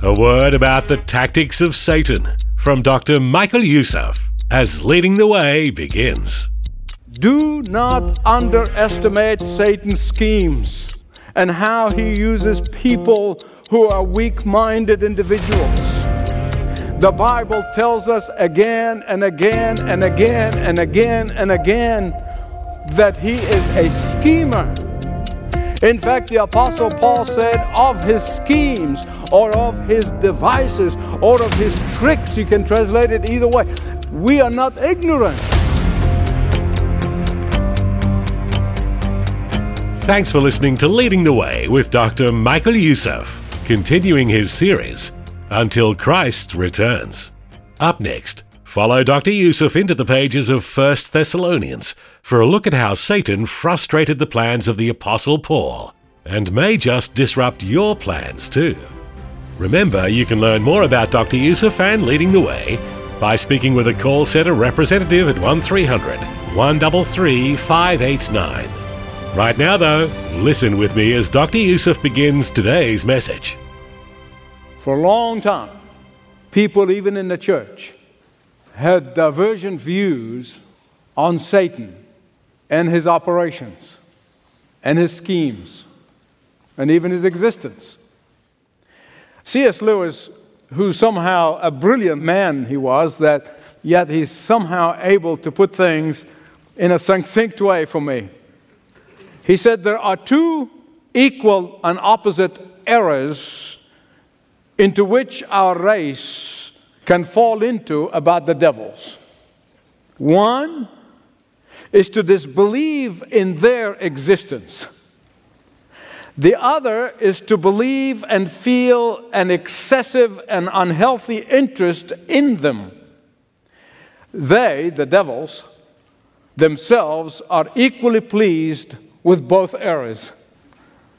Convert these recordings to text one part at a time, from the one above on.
A word about the tactics of Satan from Dr. Michael Youssef as Leading the Way begins. Do not underestimate Satan's schemes and how he uses people who are weak minded individuals. The Bible tells us again and again and again and again and again that he is a schemer. In fact, the Apostle Paul said of his schemes or of his devices or of his tricks, you can translate it either way. We are not ignorant. Thanks for listening to Leading the Way with Dr. Michael Youssef, continuing his series until Christ returns. Up next, follow Dr. Youssef into the pages of 1 Thessalonians for a look at how Satan frustrated the plans of the Apostle Paul and may just disrupt your plans too. Remember, you can learn more about Dr. Youssef and Leading the Way by speaking with a call center representative at 1300 133 589. Right now, though, listen with me as Dr. Youssef begins today's message. For a long time, people, even in the church, had divergent views on Satan and his operations and his schemes and even his existence. C.S. Lewis, who somehow a brilliant man he was, that yet he's somehow able to put things in a succinct way for me. He said there are two equal and opposite errors into which our race can fall into about the devils. One is to disbelieve in their existence. The other is to believe and feel an excessive and unhealthy interest in them. They, the devils, themselves are equally pleased with both errors.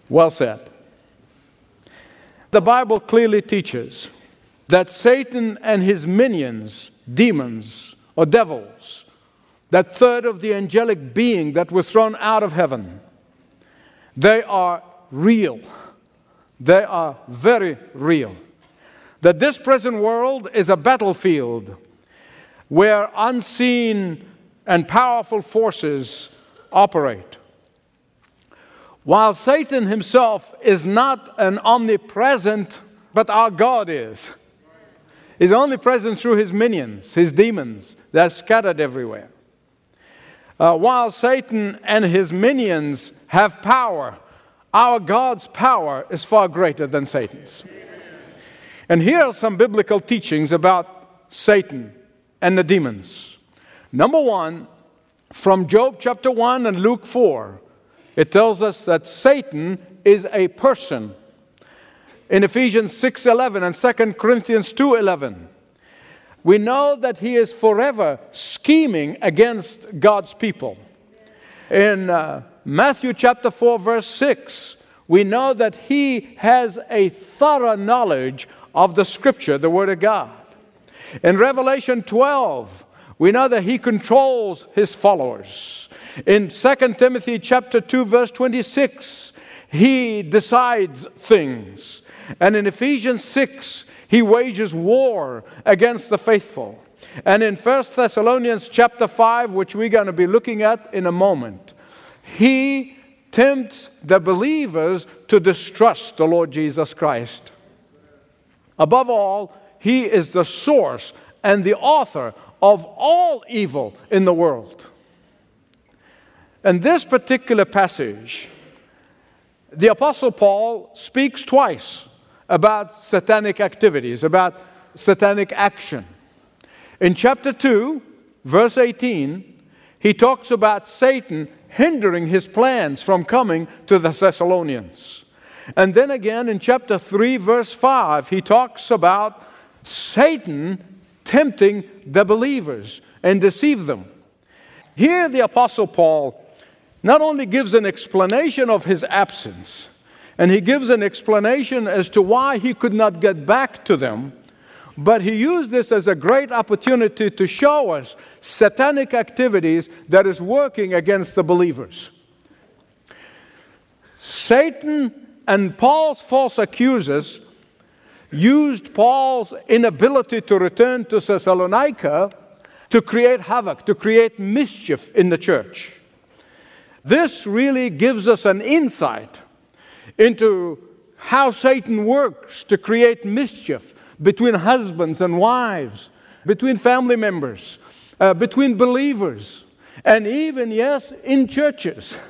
Well said. The Bible clearly teaches that Satan and his minions, demons or devils, that third of the angelic being that were thrown out of heaven, they are real. They are very real. That this present world is a battlefield where unseen and powerful forces operate. While Satan himself is not an omnipresent, but our God is. He's only present through his minions, his demons, that are scattered everywhere. Uh, while Satan and his minions have power, our God's power is far greater than Satan's. And here are some biblical teachings about Satan and the demons. Number one, from Job chapter 1 and Luke 4, it tells us that Satan is a person. In Ephesians 6:11 and 2 Corinthians 2:11, we know that he is forever scheming against God's people. In uh, Matthew chapter 4 verse 6, we know that he has a thorough knowledge of the scripture, the word of God. In Revelation 12, we know that he controls his followers. In 2 Timothy chapter 2 verse 26, he decides things. And in Ephesians 6, he wages war against the faithful. And in 1 Thessalonians chapter 5, which we're going to be looking at in a moment, he tempts the believers to distrust the Lord Jesus Christ. Above all, he is the source and the author of all evil in the world. In this particular passage, the Apostle Paul speaks twice about satanic activities, about satanic action. In chapter 2, verse 18, he talks about Satan hindering his plans from coming to the Thessalonians. And then again in chapter 3, verse 5, he talks about Satan tempting the believers and deceive them. Here, the Apostle Paul not only gives an explanation of his absence, and he gives an explanation as to why he could not get back to them, but he used this as a great opportunity to show us satanic activities that is working against the believers. Satan and Paul's false accusers used Paul's inability to return to Thessalonica to create havoc, to create mischief in the church. This really gives us an insight into how Satan works to create mischief between husbands and wives, between family members, uh, between believers, and even, yes, in churches.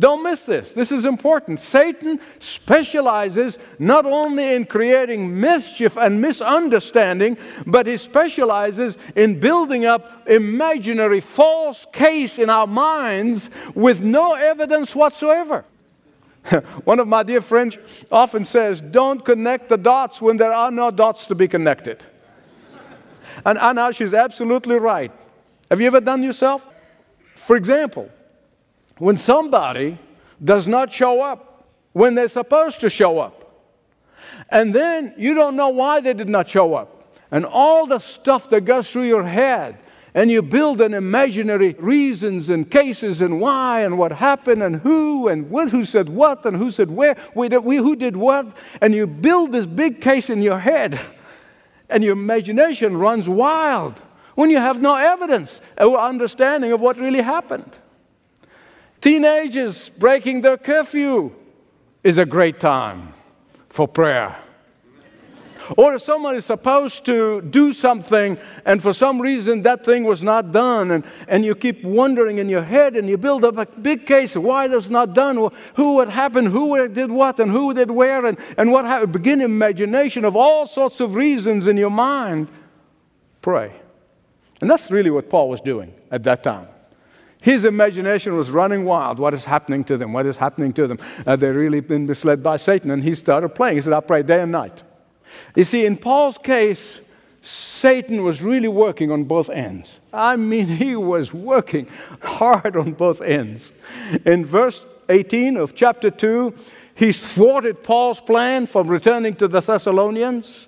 Don't miss this. This is important. Satan specializes not only in creating mischief and misunderstanding, but he specializes in building up imaginary false case in our minds with no evidence whatsoever. One of my dear friends often says, Don't connect the dots when there are no dots to be connected. and know she's absolutely right. Have you ever done yourself? For example, when somebody does not show up when they're supposed to show up. And then you don't know why they did not show up. And all the stuff that goes through your head, and you build an imaginary reasons and cases and why and what happened and who and what, who said what and who said where, we, we, who did what, and you build this big case in your head, and your imagination runs wild when you have no evidence or understanding of what really happened. Teenagers breaking their curfew is a great time for prayer. Or if someone is supposed to do something and for some reason that thing was not done, and, and you keep wondering in your head and you build up a big case of why that's not done, who what happened, who did what, and who did where, and, and what happened. Begin imagination of all sorts of reasons in your mind. Pray. And that's really what Paul was doing at that time. His imagination was running wild. What is happening to them? What is happening to them? Uh, they've really been misled by Satan. And he started praying. He said, I pray day and night. You see, in Paul's case, Satan was really working on both ends. I mean, he was working hard on both ends. In verse 18 of chapter 2, he thwarted Paul's plan from returning to the Thessalonians.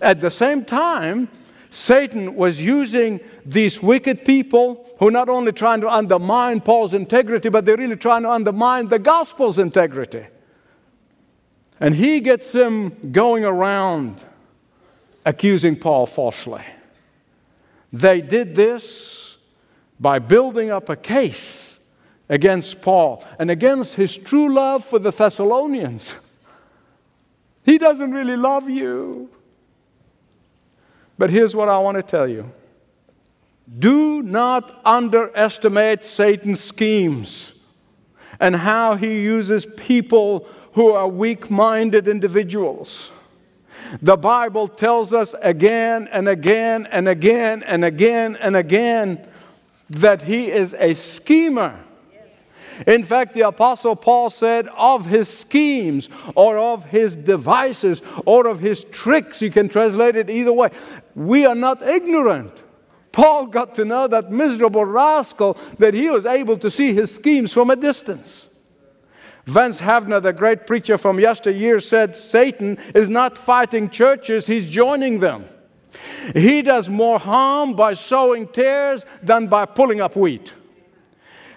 At the same time, Satan was using these wicked people who not only trying to undermine Paul's integrity, but they're really trying to undermine the gospel's integrity. And he gets them going around accusing Paul falsely. They did this by building up a case against Paul and against his true love for the Thessalonians. He doesn't really love you. But here's what I want to tell you do not underestimate Satan's schemes and how he uses people who are weak minded individuals. The Bible tells us again and again and again and again and again that he is a schemer. In fact, the Apostle Paul said of his schemes or of his devices or of his tricks, you can translate it either way. We are not ignorant. Paul got to know that miserable rascal that he was able to see his schemes from a distance. Vance Havner, the great preacher from yesteryear, said Satan is not fighting churches, he's joining them. He does more harm by sowing tares than by pulling up wheat.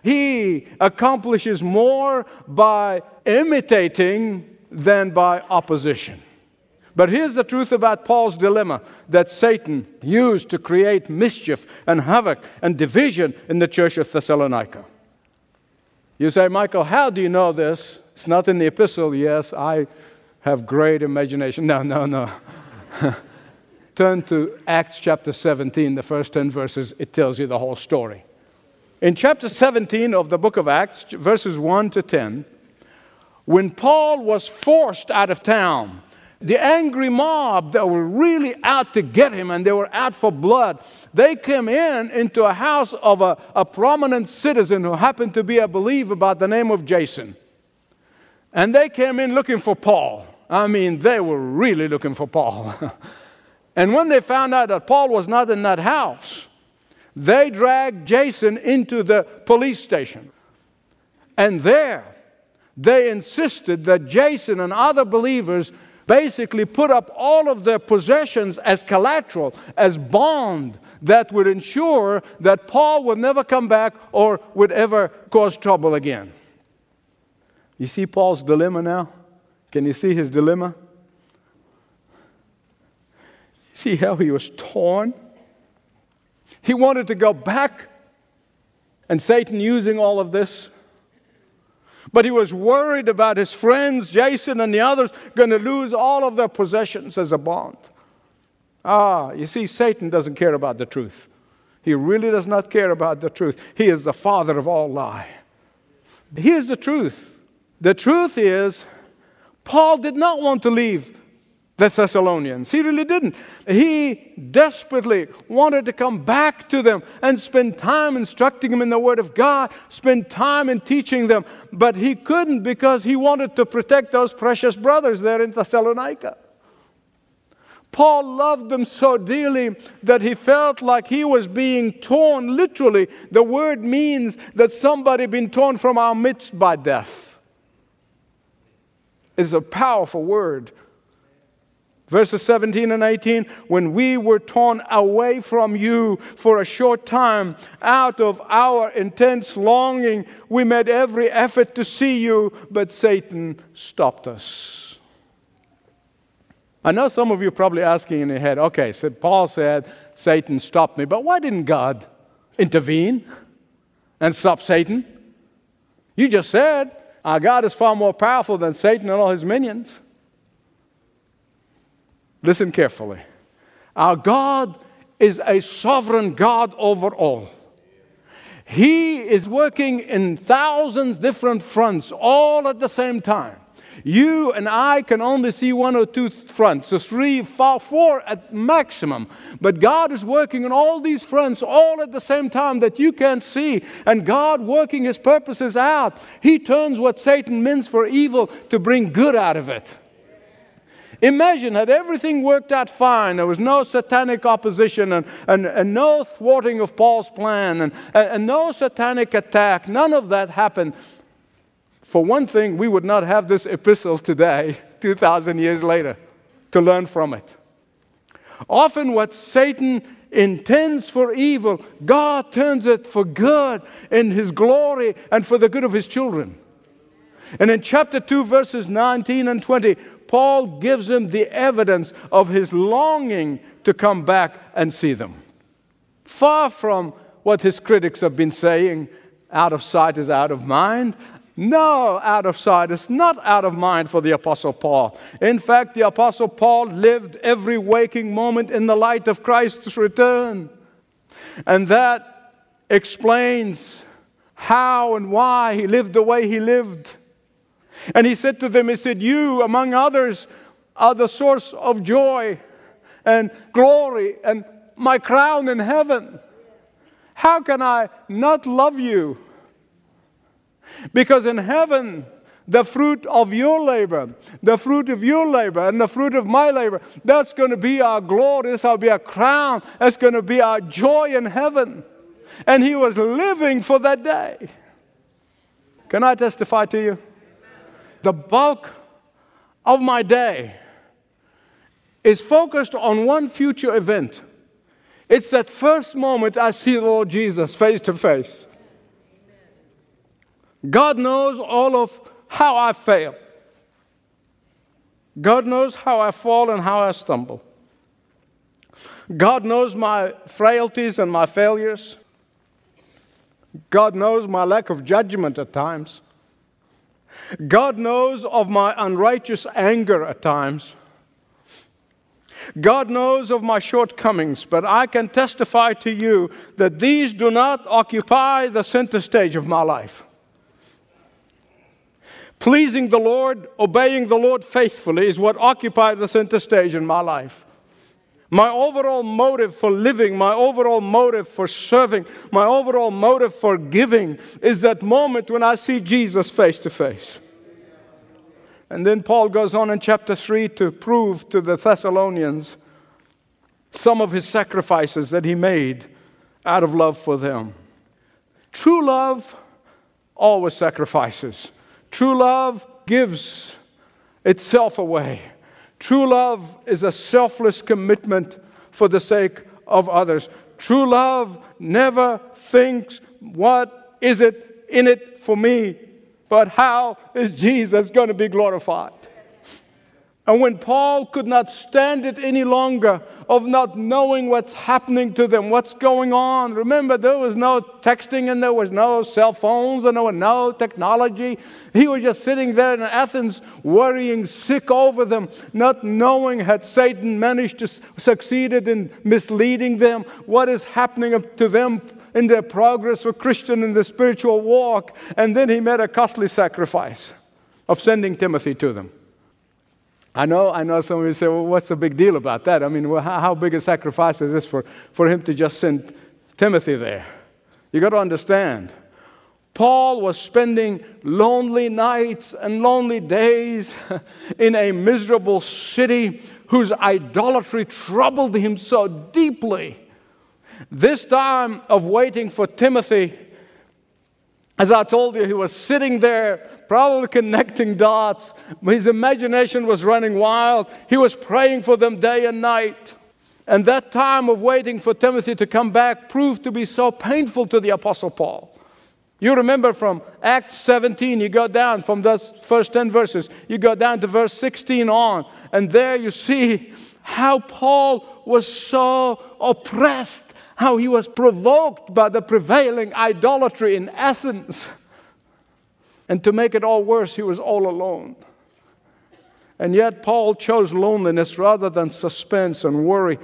He accomplishes more by imitating than by opposition. But here's the truth about Paul's dilemma that Satan used to create mischief and havoc and division in the church of Thessalonica. You say, Michael, how do you know this? It's not in the epistle. Yes, I have great imagination. No, no, no. Turn to Acts chapter 17, the first 10 verses, it tells you the whole story. In chapter 17 of the book of Acts, verses 1 to 10, when Paul was forced out of town, the angry mob that were really out to get him and they were out for blood, they came in into a house of a, a prominent citizen who happened to be a believer by the name of Jason. And they came in looking for Paul. I mean, they were really looking for Paul. and when they found out that Paul was not in that house, they dragged Jason into the police station. And there, they insisted that Jason and other believers basically put up all of their possessions as collateral, as bond that would ensure that Paul would never come back or would ever cause trouble again. You see Paul's dilemma now? Can you see his dilemma? See how he was torn? He wanted to go back, and Satan using all of this. But he was worried about his friends, Jason and the others, going to lose all of their possessions as a bond. Ah, you see, Satan doesn't care about the truth. He really does not care about the truth. He is the father of all lie. Here's the truth the truth is, Paul did not want to leave the Thessalonians. He really didn't. He desperately wanted to come back to them and spend time instructing them in the Word of God, spend time in teaching them, but he couldn't because he wanted to protect those precious brothers there in Thessalonica. Paul loved them so dearly that he felt like he was being torn literally. The word means that somebody been torn from our midst by death. It's a powerful word. Verses 17 and 18 when we were torn away from you for a short time, out of our intense longing, we made every effort to see you, but Satan stopped us. I know some of you are probably asking in your head, okay, so Paul said Satan stopped me, but why didn't God intervene and stop Satan? You just said our God is far more powerful than Satan and all his minions. Listen carefully. Our God is a sovereign God over all. He is working in thousands different fronts all at the same time. You and I can only see one or two fronts, so three, four, four at maximum. But God is working on all these fronts all at the same time that you can't see. And God working His purposes out. He turns what Satan means for evil to bring good out of it. Imagine had everything worked out fine. There was no satanic opposition and, and, and no thwarting of Paul's plan and, and, and no satanic attack. None of that happened. For one thing, we would not have this epistle today, 2,000 years later, to learn from it. Often, what Satan intends for evil, God turns it for good in His glory and for the good of His children. And in chapter 2, verses 19 and 20, Paul gives him the evidence of his longing to come back and see them. Far from what his critics have been saying, out of sight is out of mind. No, out of sight is not out of mind for the Apostle Paul. In fact, the Apostle Paul lived every waking moment in the light of Christ's return. And that explains how and why he lived the way he lived. And he said to them, He said, You, among others, are the source of joy and glory and my crown in heaven. How can I not love you? Because in heaven, the fruit of your labor, the fruit of your labor, and the fruit of my labor, that's going to be our glory. This will be our crown. That's going to be our joy in heaven. And he was living for that day. Can I testify to you? The bulk of my day is focused on one future event. It's that first moment I see the Lord Jesus face to face. God knows all of how I fail. God knows how I fall and how I stumble. God knows my frailties and my failures. God knows my lack of judgment at times. God knows of my unrighteous anger at times. God knows of my shortcomings, but I can testify to you that these do not occupy the center stage of my life. Pleasing the Lord, obeying the Lord faithfully is what occupies the center stage in my life. My overall motive for living, my overall motive for serving, my overall motive for giving is that moment when I see Jesus face to face. And then Paul goes on in chapter 3 to prove to the Thessalonians some of his sacrifices that he made out of love for them. True love always sacrifices. True love gives itself away. True love is a selfless commitment for the sake of others. True love never thinks, What is it in it for me? But how is Jesus going to be glorified? And when Paul could not stand it any longer of not knowing what's happening to them, what's going on, remember there was no texting and there was no cell phones and there was no technology. He was just sitting there in Athens worrying sick over them, not knowing had Satan managed to succeeded in misleading them, what is happening to them in their progress for Christian in the spiritual walk. And then he made a costly sacrifice of sending Timothy to them. I know, I know some of you say, well, what's the big deal about that? I mean, well, how, how big a sacrifice is this for, for him to just send Timothy there? You got to understand. Paul was spending lonely nights and lonely days in a miserable city whose idolatry troubled him so deeply. This time of waiting for Timothy, as I told you, he was sitting there probably connecting dots. His imagination was running wild. He was praying for them day and night. And that time of waiting for Timothy to come back proved to be so painful to the Apostle Paul. You remember from Acts 17, you go down from those first 10 verses, you go down to verse 16 on, and there you see how Paul was so oppressed, how he was provoked by the prevailing idolatry in Athens. And to make it all worse, he was all alone. And yet, Paul chose loneliness rather than suspense and worry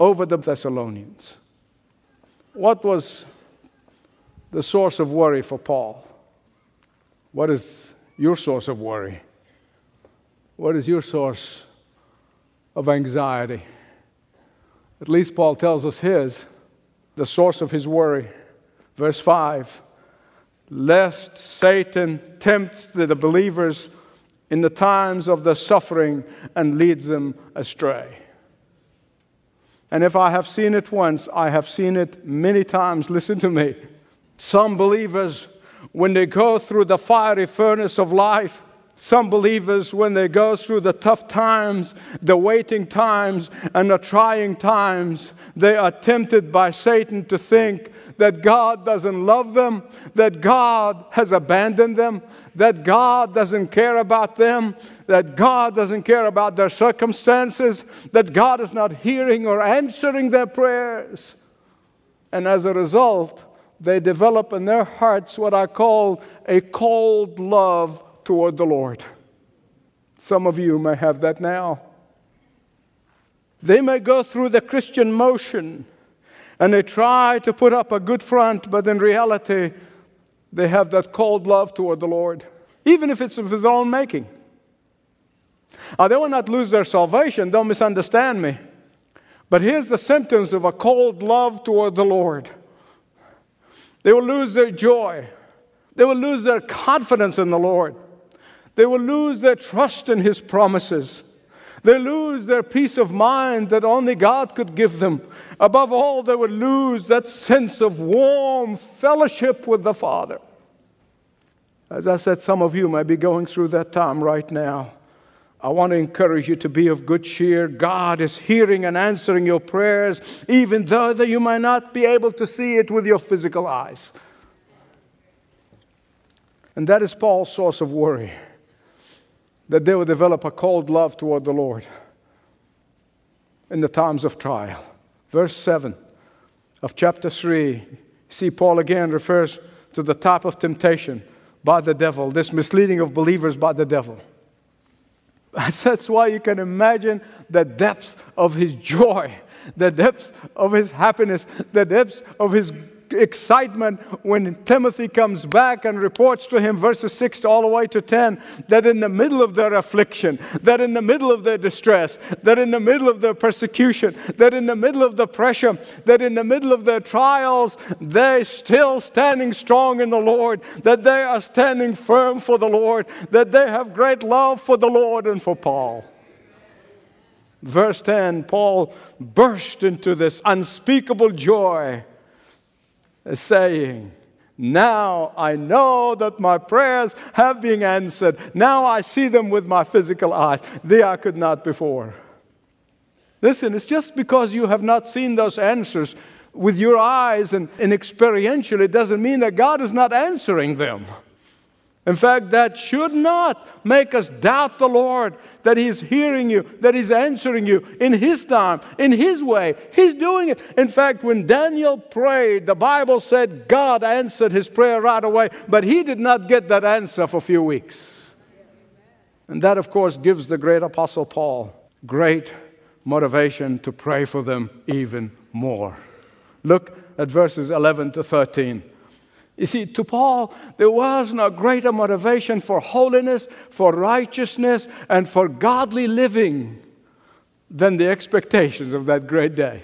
over the Thessalonians. What was the source of worry for Paul? What is your source of worry? What is your source of anxiety? At least Paul tells us his, the source of his worry. Verse 5 lest Satan tempts the believers in the times of their suffering and leads them astray. And if I have seen it once, I have seen it many times. Listen to me. Some believers, when they go through the fiery furnace of life, some believers, when they go through the tough times, the waiting times, and the trying times, they are tempted by Satan to think that God doesn't love them, that God has abandoned them, that God doesn't care about them, that God doesn't care about their circumstances, that God is not hearing or answering their prayers. And as a result, they develop in their hearts what I call a cold love toward the Lord. Some of you may have that now. They may go through the Christian motion and they try to put up a good front, but in reality, they have that cold love toward the Lord, even if it's of their own making. Now, they will not lose their salvation, don't misunderstand me. But here's the symptoms of a cold love toward the Lord they will lose their joy, they will lose their confidence in the Lord, they will lose their trust in His promises. They lose their peace of mind that only God could give them. Above all, they would lose that sense of warm fellowship with the Father. As I said, some of you may be going through that time right now. I want to encourage you to be of good cheer. God is hearing and answering your prayers, even though that you might not be able to see it with your physical eyes. And that is Paul's source of worry that they will develop a cold love toward the Lord in the times of trial. Verse 7 of chapter 3, see, Paul again refers to the type of temptation by the devil, this misleading of believers by the devil. That's why you can imagine the depths of his joy, the depths of his happiness, the depths of his excitement when Timothy comes back and reports to him, verses 6 all the way to 10, that in the middle of their affliction, that in the middle of their distress, that in the middle of their persecution, that in the middle of the pressure, that in the middle of their trials, they're still standing strong in the Lord, that they are standing firm for the Lord, that they have great love for the Lord and for Paul. Verse 10, Paul burst into this unspeakable joy saying, Now I know that my prayers have been answered. Now I see them with my physical eyes. They I could not before. Listen, it's just because you have not seen those answers with your eyes and, and experientially, it doesn't mean that God is not answering them. In fact, that should not make us doubt the Lord that He's hearing you, that He's answering you in His time, in His way. He's doing it. In fact, when Daniel prayed, the Bible said God answered his prayer right away, but he did not get that answer for a few weeks. And that, of course, gives the great Apostle Paul great motivation to pray for them even more. Look at verses 11 to 13. You see, to Paul, there was no greater motivation for holiness, for righteousness, and for godly living than the expectations of that great day.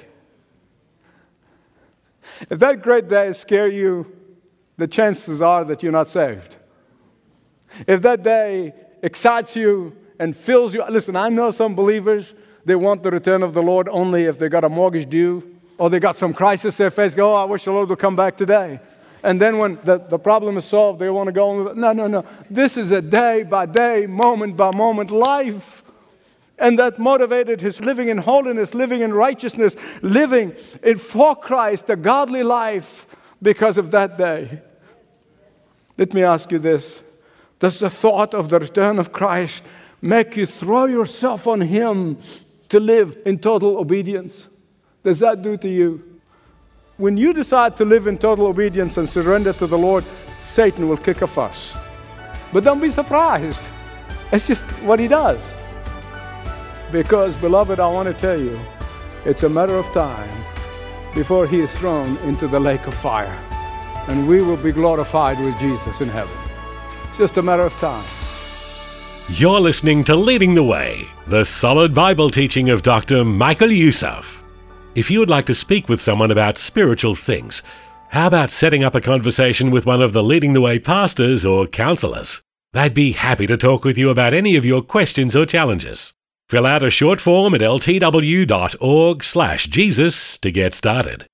If that great day scares you, the chances are that you're not saved. If that day excites you and fills you, listen, I know some believers, they want the return of the Lord only if they got a mortgage due or they got some crisis they face, go, oh, I wish the Lord would come back today. And then when the, the problem is solved, they want to go on with it. No, no, no. This is a day by day, moment by moment life. And that motivated his living in holiness, living in righteousness, living in for Christ, a godly life because of that day. Let me ask you this Does the thought of the return of Christ make you throw yourself on Him to live in total obedience? Does that do to you? When you decide to live in total obedience and surrender to the Lord, Satan will kick a fuss. But don't be surprised. It's just what he does. Because, beloved, I want to tell you, it's a matter of time before he is thrown into the lake of fire. And we will be glorified with Jesus in heaven. It's just a matter of time. You're listening to Leading the Way, the solid Bible teaching of Dr. Michael Youssef. If you would like to speak with someone about spiritual things, how about setting up a conversation with one of the Leading the Way pastors or counselors? They'd be happy to talk with you about any of your questions or challenges. Fill out a short form at ltw.org/jesus to get started.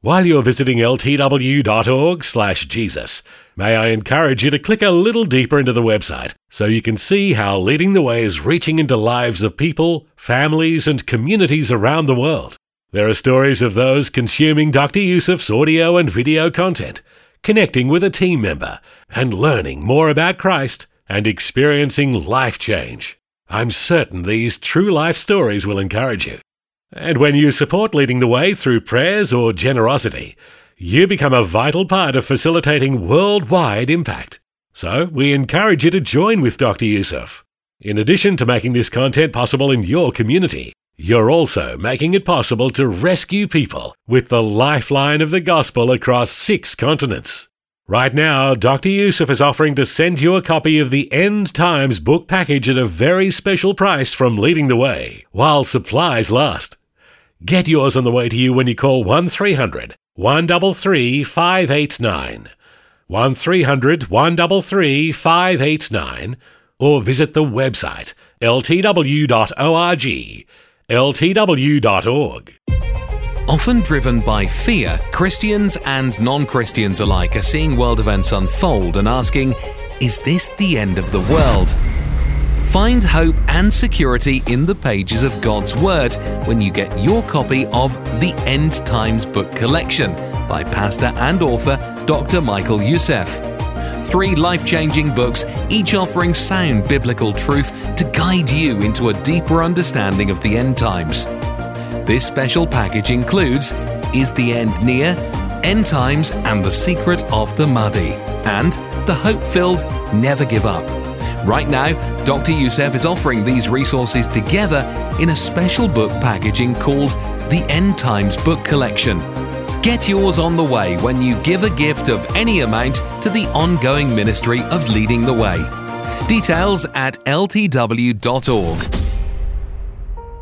While you're visiting ltw.org/jesus, may I encourage you to click a little deeper into the website so you can see how Leading the Way is reaching into lives of people, families, and communities around the world. There are stories of those consuming Dr. Youssef's audio and video content, connecting with a team member, and learning more about Christ and experiencing life change. I'm certain these true life stories will encourage you. And when you support Leading the Way through prayers or generosity, you become a vital part of facilitating worldwide impact. So we encourage you to join with Dr. Youssef. In addition to making this content possible in your community, you're also making it possible to rescue people with the lifeline of the gospel across six continents. Right now, Dr. Youssef is offering to send you a copy of the End Times book package at a very special price from Leading the Way, while supplies last. Get yours on the way to you when you call 1300 133 589. 1300 133 589 or visit the website ltw.org ltw.org. Often driven by fear, Christians and non Christians alike are seeing world events unfold and asking, is this the end of the world? Find hope and security in the pages of God's Word when you get your copy of The End Times Book Collection by pastor and author Dr. Michael Youssef. Three life changing books, each offering sound biblical truth to guide you into a deeper understanding of the end times. This special package includes Is the End Near? End Times and the Secret of the Mahdi, and The Hope Filled Never Give Up. Right now, Dr. Youssef is offering these resources together in a special book packaging called the End Times Book Collection. Get yours on the way when you give a gift of any amount to the ongoing ministry of Leading the Way. Details at ltw.org.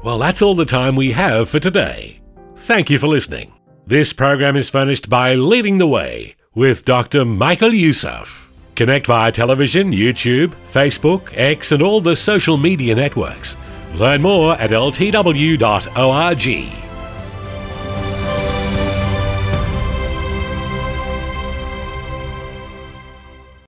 Well, that's all the time we have for today. Thank you for listening. This program is furnished by Leading the Way with Dr. Michael Youssef. Connect via television, YouTube, Facebook, X, and all the social media networks. Learn more at ltw.org.